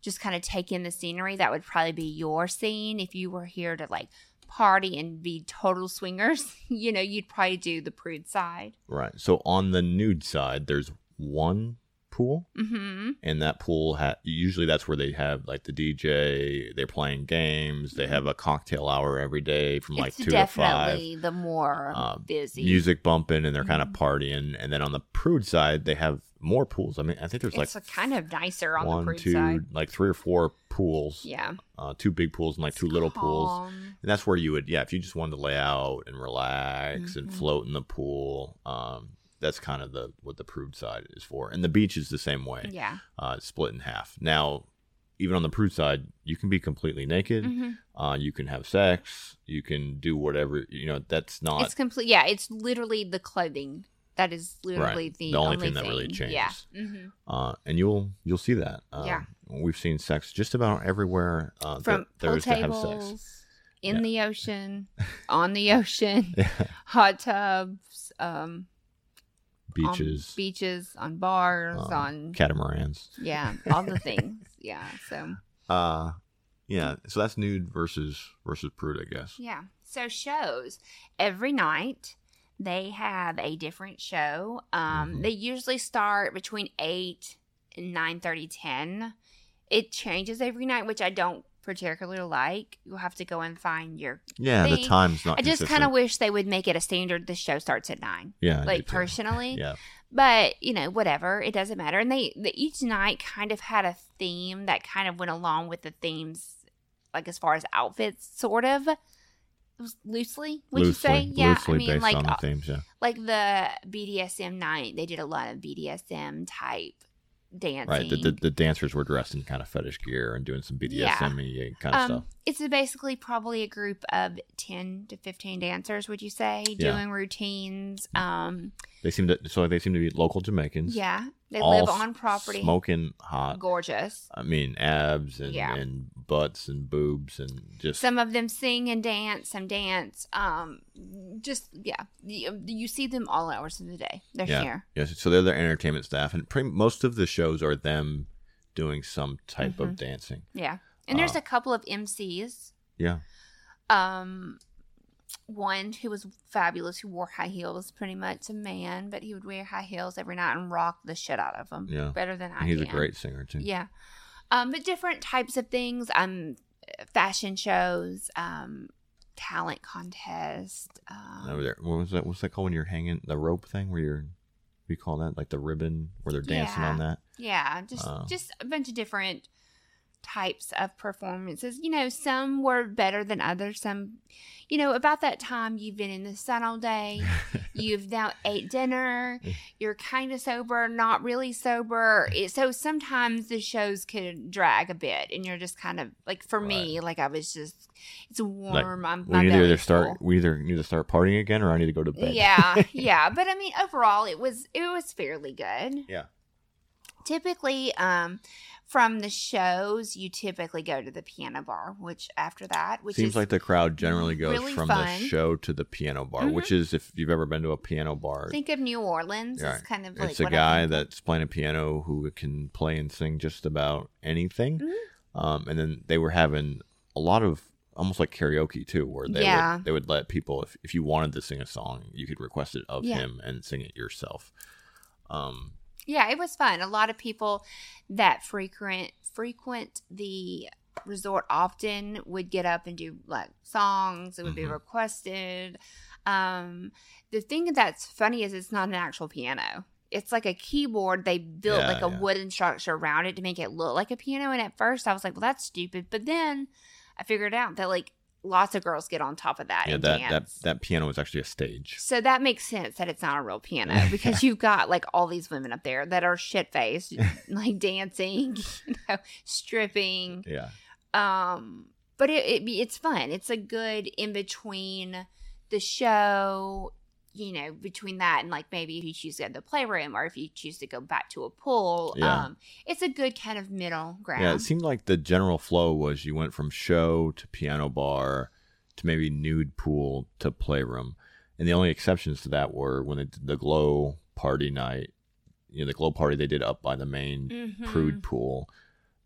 just kind of take in the scenery, that would probably be your scene. If you were here to like party and be total swingers, you know, you'd probably do the prude side. right. So on the nude side, there's one pool. Mm-hmm. and that pool ha- usually that's where they have like the DJ. They're playing games. They have a cocktail hour every day from like it's two to five. definitely the more Uh, busy Music bumping, and they're kind of partying. And then on the prude side, they have more pools. I mean, I think there's it's like a kind of nicer on one, the prude two, side. like three or four pools. Yeah, Uh, two big pools and like It's two little pools. And that's where you would, yeah, if you just wanted to lay out and relax and Mhm. float in the pool, um, that's kind of the what the prude side is for. And the beach is the same way Yeah, uh, split in half. Now, even on the prude side, you can be completely naked. hmm Uh, you can have sex. You can do whatever. You know, that's not it's complete. Yeah, it's literally the clothing that is literally the, The only only thing that really Yeah, changes. hmm uh, and you'll you'll see that. Um, Yeah. we've seen sex just about everywhere. Uh, from that there pool to have sex. tables in Yeah. the ocean, on the ocean, Yeah. hot tubs, um, on Beaches, beaches, on bars, um, on catamarans. yeah, all the things. Yeah, so Uh, yeah. So that's nude versus versus prude, I guess. Yeah. So shows every night they have a different show. Um, Mhm. They usually start between eight and nine thirty, ten. It changes every night, which I don't particularly like. You'll have to go and find your. Yeah, the time's not. I just kind of wish they would make it a standard. The show starts at nine, yeah, like personally. Yeah, But you know, whatever, it doesn't matter. And they, they each night kind of had a theme that kind of went along with the themes, like as far as outfits, sort of. Loosely, would loosely, you say? Yeah, loosely I mean, based like on the uh, themes. Yeah, like the BDSM night, they did a lot of BDSM type dancing. right. The, the the dancers were dressed in kind of fetish gear and doing some BDSM kind of um, stuff. It's basically probably a group of ten to fifteen dancers. Would you say Yeah. doing routines? Um, They seem to so they seem to be local Jamaicans. yeah, they all live on property. smoking hot. Gorgeous. I mean, abs and, Yeah. and butts and boobs and just Some of them sing and dance, some dance. Um, just yeah, you, you see them all hours of the day. They're Yeah. here. yes. So they're their entertainment staff, and pretty, most of the shows are them doing some type Mhm. of dancing. Yeah, and there's Uh, a couple of MCs. Yeah, Um, one who was fabulous, who wore high heels, pretty much a man, but he would wear high heels every night and rock the shit out of them. Yeah. better than I and he's a great singer too. Yeah. Um, but different types of things. Um, fashion shows. Um, talent contest. Um, Over there, what was that? What's that called when you're hanging the rope thing? Where you're, we call that like the ribbon, where they're dancing Yeah. on that. Yeah, just Uh, just a bunch of different types of performances. You know, some were better than others. Some, you know, about that time you've been in the sun all day, you've now ate dinner, you're kind of sober, not really sober. It, so sometimes the shows could drag a bit, and you're just kind of like for me, like I was just it's warm. I'm we to either start we either need to start partying again or I need to go to bed. Yeah, yeah, but I mean, overall, it was it was fairly good. Yeah. Typically, um, from the shows, you typically go to the piano bar, which after that, which Seems like the crowd generally goes really from fun. the show to the piano bar, Mhm. which is if you've ever been to a piano bar, think of New Orleans. It's kind of like it's a guy that's playing a piano who can play and sing just about anything. Mhm. Um, and then they were having a lot of almost like karaoke too, where they Yeah. would they would let people if if you wanted to sing a song, you could request it of Yeah. him and sing it yourself. Um, Yeah, it was fun. A lot of people that frequent frequent the resort often would get up and do like songs. It would be Mhm. requested. Um, the thing that's funny is it's not an actual piano. It's like a keyboard. They built Yeah, like a yeah. wooden structure around it to make it look like a piano. And at first, I was like, "Well, that's stupid." But then I figured out that like lots of girls get on top of that yeah, that, that that piano is actually a stage. So that makes sense that it's not a real piano because you've got like all these women up there that are shit faced, like dancing, you know, stripping. Yeah, Um, but it, it it's fun. It's a good in between the show, you know, between that and like maybe if you choose to go to the playroom or if you choose to go back to a pool. Yeah. Um, it's a good kind of middle ground. yeah. It seemed like the general flow was you went from show to piano bar to maybe nude pool to playroom, and the only exceptions to that were when they did the glow party night. You know, the glow party they did up by the main Mhm. prude pool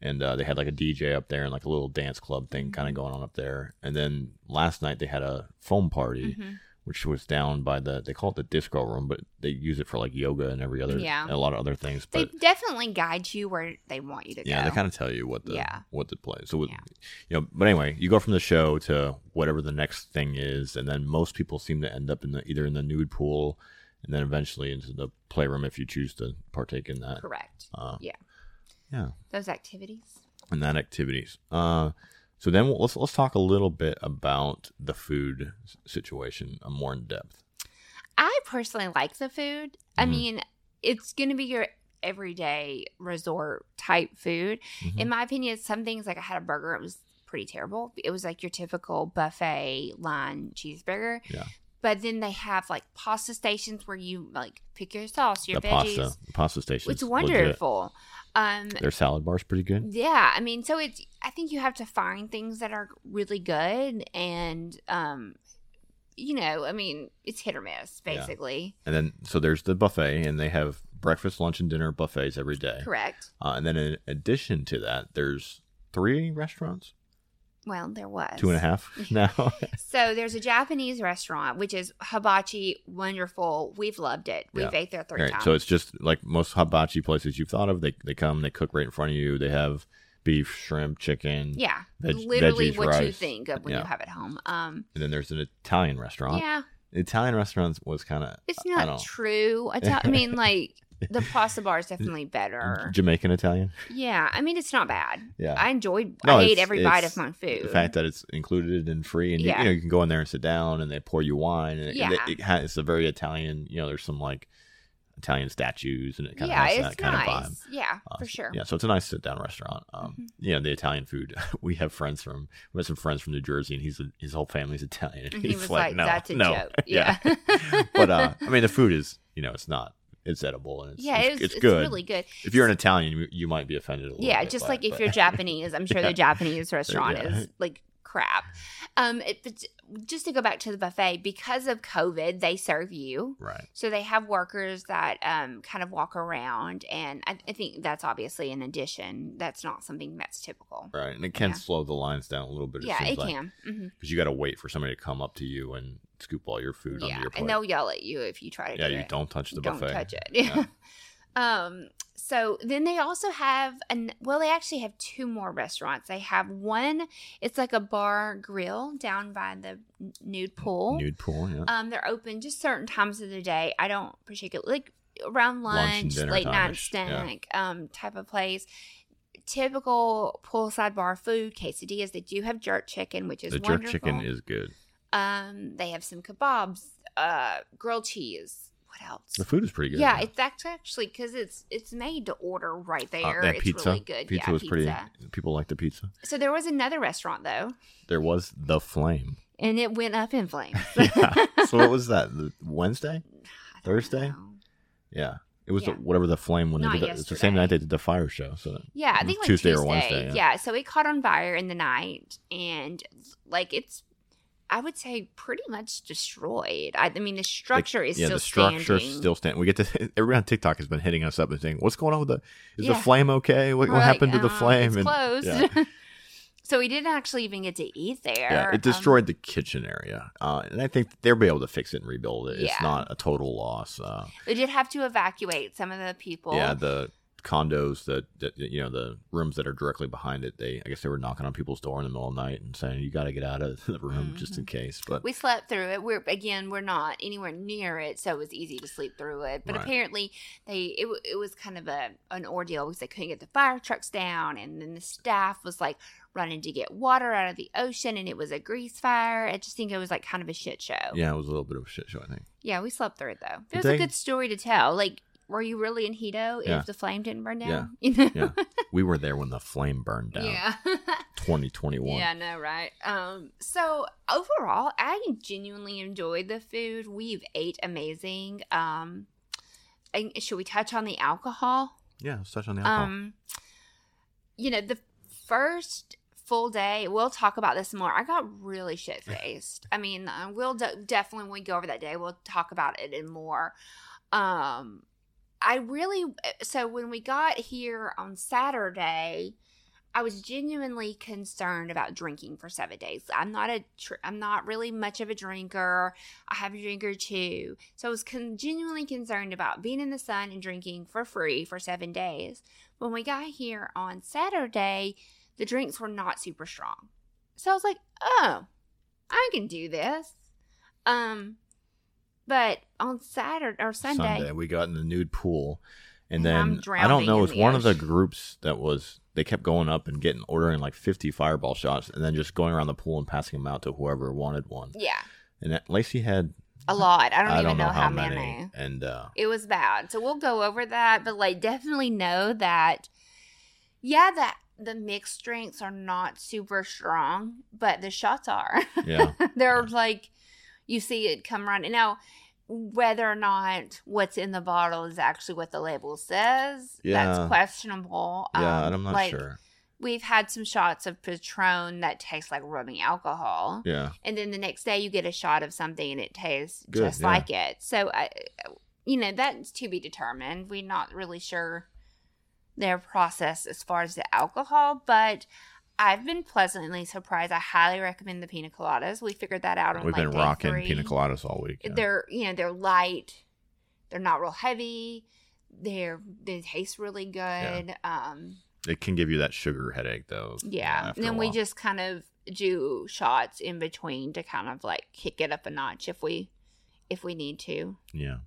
and uh, they had like a dj up there and like a little dance club thing kind Mhm. of going on up there and then last night they had a foam party Mhm. Which was down by the they call it the disco room but they use it for like yoga and every other Yeah. a lot of other things But They definitely guide you where they want you to yeah go. they kind of tell you what the Yeah. what to play so Yeah. you know but anyway you go from the show to whatever the next thing is and then most people seem to end up in the either in the nude pool and then eventually into the playroom if you choose to partake in that Correct. uh, Yeah. yeah Those activities. and that activities. Uh, so then we'll- let's let's talk a little bit about the food situation uh, more in depth. I personally like the food. I Mhm. mean, it's going to be your everyday resort type food. Mhm. In my opinion, some things like I had a burger, it was pretty terrible. It was like your typical buffet line cheeseburger. Yeah. But then they have like pasta stations where you like pick your sauce, your the veggies. pasta, the pasta station. It's wonderful. Um, Their salad bar is pretty good. yeah, I mean, so it's. I think you have to find things that are really good, and um, you know, I mean, it's hit or miss, Yeah. basically. And then so there's the buffet, and they have breakfast, lunch, and dinner buffets every day. Correct. Uh, and then in addition to that, there's three restaurants, Well, there was two and a half now. So there's a Japanese restaurant which is hibachi, wonderful. We've loved it. We've Yeah. ate there three right, times. so it's just like most hibachi places you've thought of. They they come, they cook right in front of you. They have beef, shrimp, chicken. yeah, veg- literally veggies, what you think of when Yeah. you have it home. Um, And then there's an Italian restaurant. yeah, Italian restaurants was kind of it's not don't- true. I, I mean, like the pasta bar is definitely better. Jamaican Italian. Yeah, I mean it's not bad. Yeah. I enjoyed. No, I ate every bite of my food. The fact that it's included and free, and you- Yeah. you, know you can go in there and sit down, and they pour you wine, and Yeah. it, it has, it's a very Italian. You know, there's some like Italian statues, and it kind of yeah, has it's that kind nice. of vibe. Yeah, Uh, for sure. Yeah, so it's a nice sit down restaurant. Um, Mhm. You know, the Italian food. We have friends from we have some friends from New Jersey, and he's his whole family's Italian. And he he's was like, like, no, "That's a no. joke." Yeah. but uh, I mean, the food is you know, it's not. It's edible and it's yeah, it's, it's, it's good. really good. If you're an Italian, you, you might be offended a little Yeah, just like it, if but- you're Japanese, I'm sure Yeah. the Japanese restaurant Yeah. is like crap. Um, it, just to go back to the buffet, because of COVID, they serve you. right. So they have workers that um, kind of walk around, and I, I think that's obviously an addition. That's not something that's typical. Right, and it can Yeah. slow the lines down a little bit. yeah, seems it like. can. because you got to wait for somebody to come up to you and scoop all your food Yeah, onto your plate. and they'll yell at you if you try to. yeah, do you it. don't touch the don't buffet. touch it. Yeah. um. So then they also have an well, they actually have two more restaurants. They have one. It's like a bar grill down by the nude pool. Nude pool, yeah. Um, they're open just certain times of the day. I don't particularly like around Lunch lunch, late night time-ish, yeah. snack, um, type of place. typical poolside bar food quesadillas. They do have jerk chicken, which is the jerk wonderful. chicken is good. Um, they have some kebabs, uh, grilled cheese. What else? The food is pretty good. yeah, it's act- actually because it's it's made to order right Uh, there. that it's pizza. really good. Pizza yeah, was pizza. pretty. People like the pizza. So there was another restaurant though, There was the flame. and it went up in flames. Yeah. so what was that? The Wednesday? Thursday? know. Yeah. It was Yeah. the, whatever the flame when Not they did. The, it's the same night they did the fire show. So Yeah, I It was think like Tuesday Tuesday, or Wednesday, yeah. Yeah. so it caught on fire in the night, and like it's, I would say, pretty much destroyed. I, I mean, the structure is yeah, still the structure standing. still standing. We get to everyone on TikTok has been hitting us up and saying, "What's going on with the? Is the flame okay? What, what like, happened to the "Um, flame?" It's closed. yeah. so we didn't actually even get to eat there. Yeah, Um, it destroyed the kitchen area, uh, and I think they'll be able to fix it and rebuild it. It's Yeah. not a total loss. Uh, we did have to evacuate some of the people. yeah, the condos, that, the you know the rooms that are directly behind it. They, I guess, they were knocking on people's door in the middle of the night and saying, "You got to get out of the room just in case." But Mm-hmm. We slept through it. We're again, we're not anywhere near it, so it was easy to sleep through it. But Right. apparently, they it, it was kind of a an ordeal because they couldn't get the fire trucks down, and then the staff was like running to get water out of the ocean, and it was a grease fire. I just think it was like kind of a shit show. yeah, it was a little bit of a shit show. I think. Yeah, we slept through it though. It was they- a good story to tell. Like, were you really in Hedo Yeah. if the flame didn't burn Yeah. down? Yeah. Yeah, we were there when the flame burned down. yeah. 2021. Yeah, I know, right? Um, so overall, I genuinely enjoyed the food. We've ate amazing. Um, and should we touch on the alcohol? Yeah, let's touch on the alcohol. Um, you know, the first full day, we'll talk about this more. I got really shit faced. I mean, uh, we'll de- definitely when we go over that day, we'll talk about it and more. Um, I really so when we got here on Saturday, I was genuinely concerned about drinking for seven days. I'm not a I'm not really much of a drinker. I have a drink or two, so I was con- genuinely concerned about being in the sun and drinking for free for seven days. When we got here on Saturday, the drinks were not super strong, so I was like, "Oh, I can do this." Um, but on Saturday or Sunday, Sunday, we got in the nude pool, and And then I don't know. was one of the groups that was they kept going up and getting ordering like 50 fireball shots, and then just going around the pool and passing them out to whoever wanted one. yeah, And Lacey had a lot. I don't even know, know, how, many, many. and uh, It was bad. So we'll go over that, but like definitely know that yeah, that the mixed drinks are not super strong, but the shots are. Yeah. They're like you see it come around. And now whether or not what's in the bottle is actually what the label says, Yeah. that's questionable. yeah, Um, and I'm not like, sure. We've had some shots of Patron that taste like rubbing alcohol Yeah, and then the next day you get a shot of something and it tastes Good, just yeah. like it. So, I, you know, that's to be determined. We're not really sure their process as far as the alcohol, but I've been pleasantly surprised. I highly recommend the pina coladas. We figured that out on we've been rocking three. pina coladas all week. yeah. They're you know they're light, they're not real heavy. They're they taste really good. Um, It can give you that sugar headache though. yeah. And then we just kind of do shots in between to kind of like kick it up a notch if we if we need to. yeah.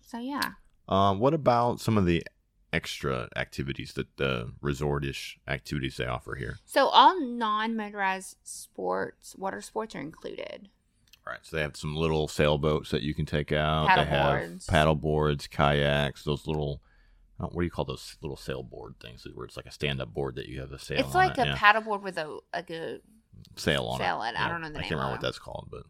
So yeah. Um, what about some of the extra activities that the resortish activities they offer here? So all non-motorized sports, water sports are included. Right. So they have some little sailboats that you can take out. Paddle they have boards. paddle boards, kayaks, those little. uh, What do you call those little sailboard things? Where it's like a stand-up board that you have a sail it's on like it. a yeah. paddleboard with a like a sail on sail it. it. I don't know the I name can't remember what that's called, but.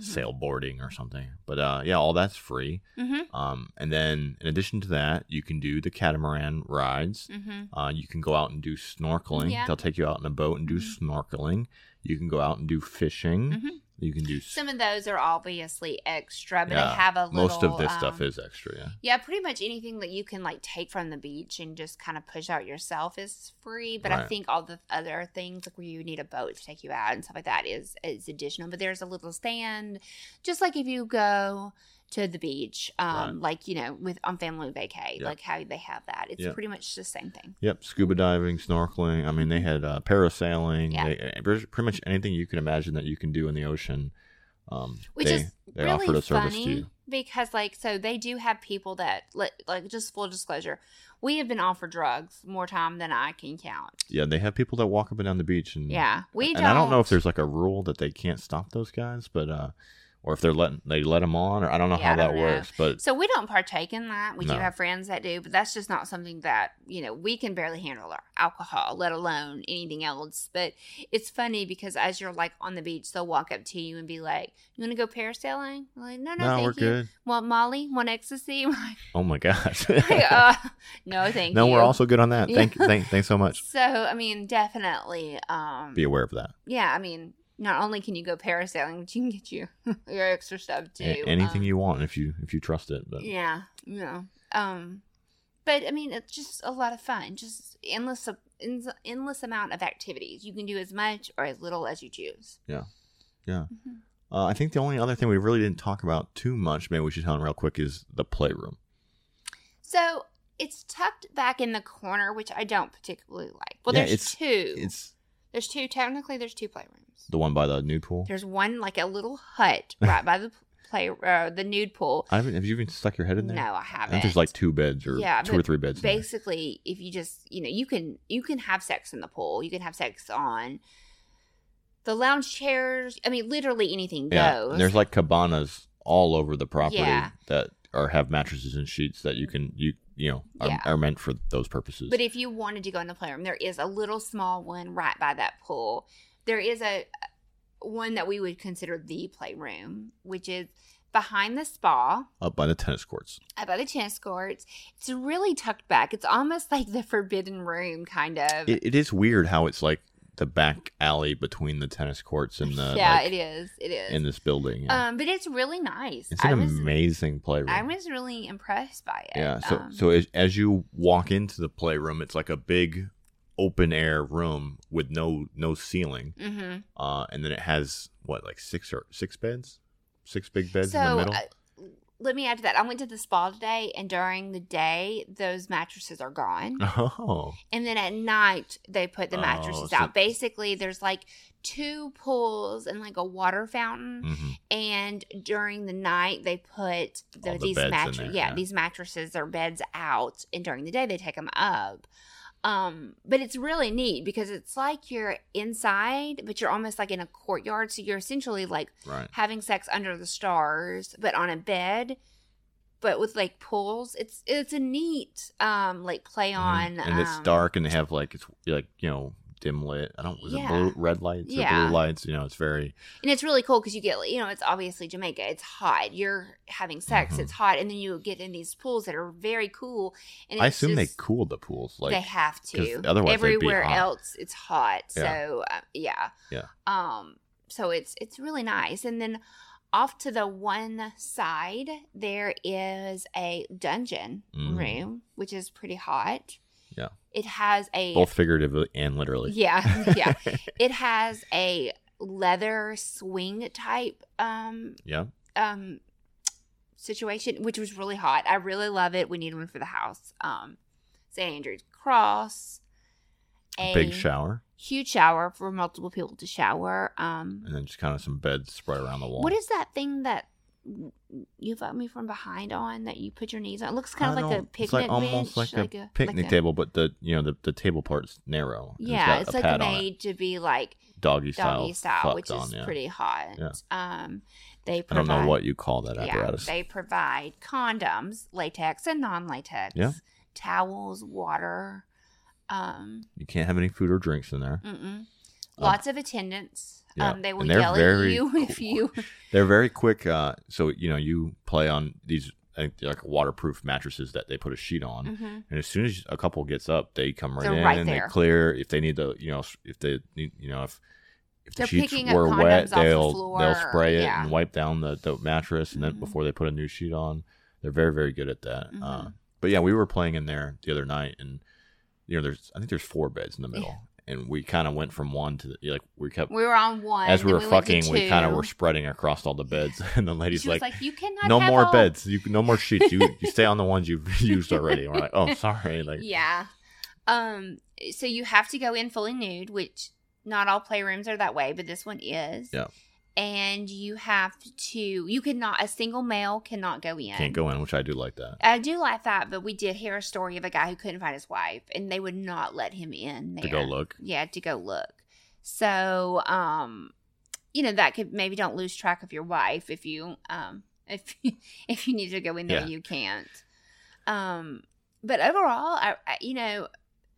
Sailboarding or something. But uh, yeah, all that's free. Mhm. Um, and then in addition to that, you can do the catamaran rides. Mhm. Uh, you can go out and do snorkeling. Yeah. They'll take you out in a boat and do Mhm. snorkeling. You can go out and do fishing. You can do. Some of those are obviously extra, but yeah, they have a little. most of this stuff um, is extra. Yeah. Yeah, pretty much anything that you can like take from the beach and just kind of push out yourself is free. But I think all the other things like where you need a boat to take you out and stuff like that is is additional. But there's a little stand, just like if you go to the beach, um, like you know, with on family vacay, Yep. like how they have that. It's Yep. pretty much the same thing. Yep. Scuba diving, snorkeling. I mean, they had uh, parasailing. Yeah. They, uh, pretty much anything you can imagine that you can do in the ocean. Um, Which they, is they really offered a service to funny. you. because like so they do have people that like, like just full disclosure we have been offered drugs more time than i can count Yeah, they have people that walk up and down the beach, and yeah we and don't I don't know if there's like a rule that they can't stop those guys, but uh, or if they're letting they let them on, or I don't know Yeah, how that don't know. works. But so we don't partake in that we do have friends that do but that's just not something that you know we can barely handle our alcohol let alone anything else but it's funny because as you're like on the beach they'll walk up to you and be like you want to go parasailing I'm like no no, no, thank we're you good. want molly want ecstasy like, Oh my gosh. uh, no thank no, you we're also good on that. Thank, Yeah. thank, thanks so much. So I mean, definitely. Um, Be aware of that. yeah, I mean, not only can you go parasailing, but you can get you your extra stuff too. A- anything Um, you want if you if you trust it. But Yeah, you know. Um, but I mean, it's just a lot of fun. Just endless, endless, endless amount of activities. You can do as much or as little as you choose. Yeah. Mhm. uh, I think the only other thing we really didn't talk about too much, maybe we should hit real quick, is the playroom. So it's tucked back in the corner, which I don't particularly like. Well, Yeah, there's it's- two. It's there's two. Technically, there's two playrooms. the one by the nude pool. There's one like a little hut right by the play, uh, the nude pool. I haven't, have you even stuck your head in there? No, I I haven't. think there's like two beds or Yeah, two or three beds. basically if you just you know you can you can have sex in the pool you can have sex on the lounge chairs i mean literally anything Yeah, goes and there's like cabanas all over the property Yeah. that are have mattresses and sheets that you can you you know are, Yeah. are meant for those purposes. but if you wanted to go in the playroom there is a little small one right by that pool there is a one that we would consider the playroom which is behind the spa up by the tennis courts. up by the tennis courts it's really tucked back it's almost like the forbidden room kind of It, it is weird how it's like the back alley between the tennis courts and the yeah like, it is it is in this building. Yeah. um but it's really nice it's an I was- amazing playroom. I was really impressed by it. yeah. So Um, so as, as you walk into the playroom, it's like a big open air room with no no ceiling, mhm. uh, and then it has what like six or six beds, six big beds so in the middle. uh, let me add to that. I went to the spa today, and during the day, those mattresses are gone, oh, and then at night they put the Oh, mattresses so- out. Basically, there's like two pools and like a water fountain. hmm And during the night, they put the, the these mattresses. Yeah, yeah. these mattresses or beds out, and during the day they take them up. Um, but it's really neat because it's like you're inside, but you're almost like in a courtyard. So you're essentially like right. having sex under the stars, but on a bed, but with like pools. It's it's a neat um like play Mhm. on. and it's um, dark, and they have like it's like you know dim lit. I don't was Yeah. it blue red lights or Yeah. blue lights? You know, it's very and it's really cool because you get you know it's obviously Jamaica. It's hot. You're having sex. Mhm. It's hot, and then you get in these pools that are very cool. And I assume they just- cool the pools like they have to. otherwise Everywhere hot. else, it's hot. Yeah. So uh, yeah, Yeah. Um, so it's it's really nice. And then off to the one side, there is a dungeon Mm. room, which is pretty hot. Yeah. It has a both figuratively and literally. yeah yeah. It has a leather swing type um yeah. um situation, which was really hot. I really love it. We need one for the house. Um, St. Andrew's Cross, a Big shower, huge shower for multiple people to shower. Um, and then just kind of some beds spread around the wall. what is that thing that you fucked me from behind on that you put your knees on? It looks kind I of like a picnic It's like almost bench, like, a, like picnic like a- table, but the you know the, the table part's narrow. Yeah, got it's like on it. made to be like doggy style, doggy style, which on, is yeah. pretty hot. Yeah. Um, they I provide, don't know what you call that yeah, apparatus. they provide condoms, latex and non-latex. Yeah. Towels, water. Um, you can't have any food or drinks in there. mm-mm. lots of attendants. Yeah, Um, they will yell at you if you. They're very quick. Uh, so you know you play on these I think like waterproof mattresses that they put a sheet on, Mhm. and as soon as a couple gets up, they come right They're in right and there. they clear. If they need to, you know, if they need, you know, if if the sheets were wet, they'll floor, they'll spray it yeah. and wipe down the, the mattress, and then Mhm. before they put a new sheet on, they're very very good at that. Uh, Mhm. but yeah, we were playing in there the other night, and you know, there's I think there's four beds in the middle, and we kind of went from one to the, like we kept We were on one. as we were to fucking, we kind of were spreading across all the beds, and the lady's like, like, "You cannot "No more all-" beds. You no more sheets. You you stay on the ones you've used already." And we're like, "Oh, sorry." Like, Yeah. Um. So you have to go in fully nude, which not all playrooms are that way, but this one is. Yeah. And you have to you cannot a single male cannot go in. Can't go in, which I do like that. I do like that, but we did hear a story of a guy who couldn't find his wife, and they would not let him in there To go look. Yeah, to go look. So, um, you know that could maybe don't lose track of your wife if you um if if you need to go in there, Yeah. you can't. Um, but overall, I, I you know.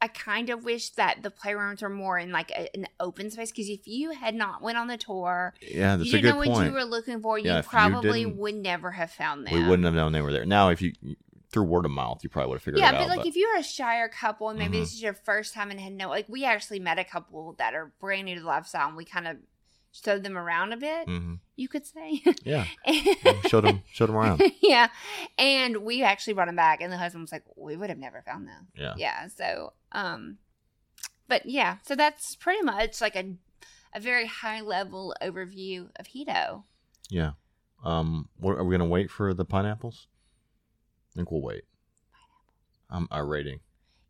I kind of wish that the playrooms were more in like a, an open space because if you had not went on the tour, Yeah, that's you a didn't good know what point. you were looking for, Yeah, you if you probably would never have found them. we wouldn't have known they were there. Now, if you through word of mouth, you probably would have figured yeah, it out. Yeah, but like if you're a shyer couple and maybe Mhm. this is your first time and had no like we actually met a couple that are brand new to the lifestyle and we kind of showed them around a bit, hmm you could say. yeah, showed them, showed them around. yeah. And we actually brought them back and the husband was like, We would have never found them. Yeah, Yeah. So um but yeah, so that's pretty much like a a very high level overview of Hedo. yeah. Um, what, are we gonna wait for the pineapples? I think we'll wait. Um, our rating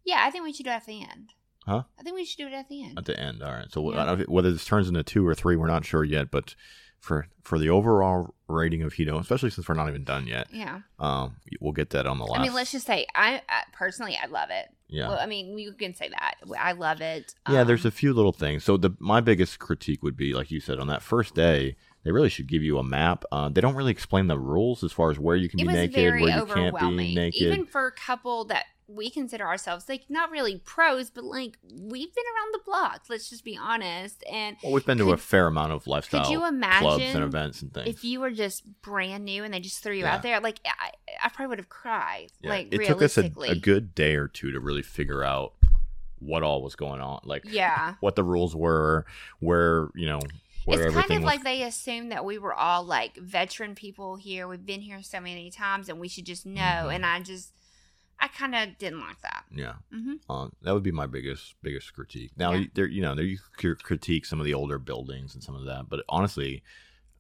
Yeah, I think we should do it at the end. Huh? I think we should do it at the end. at the end. All right. So Yeah. I don't know if- whether this turns into two or three, we're not sure yet. But for for the overall rating of Hedo, especially since we're not even done yet, Yeah. um, we'll get that on the last. I mean, let's just say I, I personally I love it. yeah. Well, I mean, you can say that. I love it. Yeah, there's Um, a few little things. So the my biggest critique would be, like you said, on that first day, they really should give you a map. Uh, they don't really explain the rules as far as where you can be naked, where you can't be naked. Even for a couple that we consider ourselves like not really pros, but like we've been around the block. Let's just be honest. And well, we've been to a fair amount of lifestyle could you clubs and events and things. if you were just brand new and they just threw you Yeah. out there, like I, I probably would have cried. Yeah, Like it took us a, a good day or two to really figure out what all was going on, like yeah. what the rules were, where you know where it's kind of was. like they assumed that we were all like veteran people here. We've been here so many times, and we should just know. Mhm. And I just, I kind of didn't like that. yeah, hmm uh, that would be my biggest biggest critique. Now, Yeah. you there you know there you critique some of the older buildings and some of that, but honestly,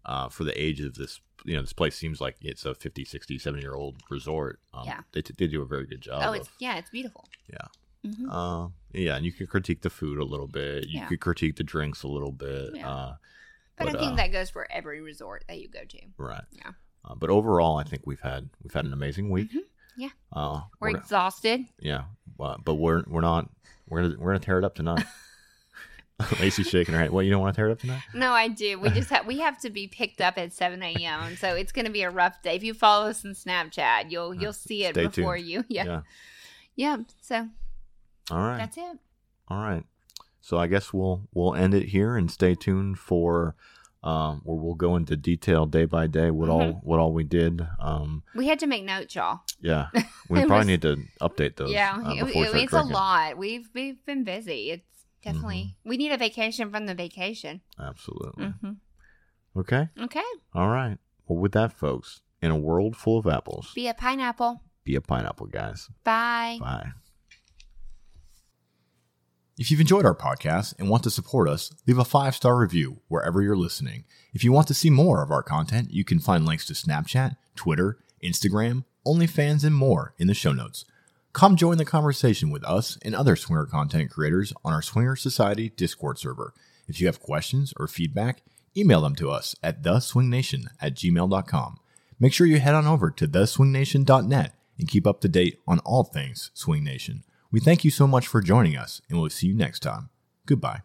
uh, for the age of this, you know, this place seems like it's a 50, 60, 70 year old resort. Um, Yeah. they, t- they do a very good job. oh, of- it's yeah, it's beautiful. Yeah. hmm Uh, yeah, and you could critique the food a little bit. You Yeah. could critique the drinks a little bit. Yeah. Uh, But, But, I think uh, that goes for every resort that you go to. right. Yeah. Uh, but overall, I think we've had we've had an amazing week. Mhm. Yeah. Uh, We're we're, exhausted. yeah, uh, but we're we're not we're gonna we're gonna tear it up tonight. Lacey's shaking her head. Well, you don't want to tear it up tonight? No, I do. We just have we have to be picked up at seven a.m. So it's going to be a rough day. If you follow us on Snapchat, you'll you'll see it Stay before tuned. you. Yeah. yeah, So All right. that's it. All right. So I guess we'll we'll end it here and stay tuned for um, where we'll go into detail day by day what all Mm-hmm. what all we did. Um, We had to make notes, y'all. yeah, we probably was- need to update those. yeah, uh, it- it- it's drinking. a lot. We've we've been busy. It's definitely Mm-hmm. we need a vacation from the vacation. Absolutely. hmm Okay. Okay, All right. Well, with that, folks, in a world full of apples, be a pineapple. be a pineapple, guys. Bye. Bye. If you've enjoyed our podcast and want to support us, leave a five star review wherever you're listening. If you want to see more of our content, you can find links to Snapchat, Twitter, Instagram, OnlyFans, and more in the show notes. Come join the conversation with us and other swinger content creators on our Swinger Society Discord server. If you have questions or feedback, email them to us at theswingnation at gmail.com. Make sure you head on over to theswingnation.net and keep up to date on all things Swing Nation. We thank you so much for joining us, and we'll see you next time. Goodbye.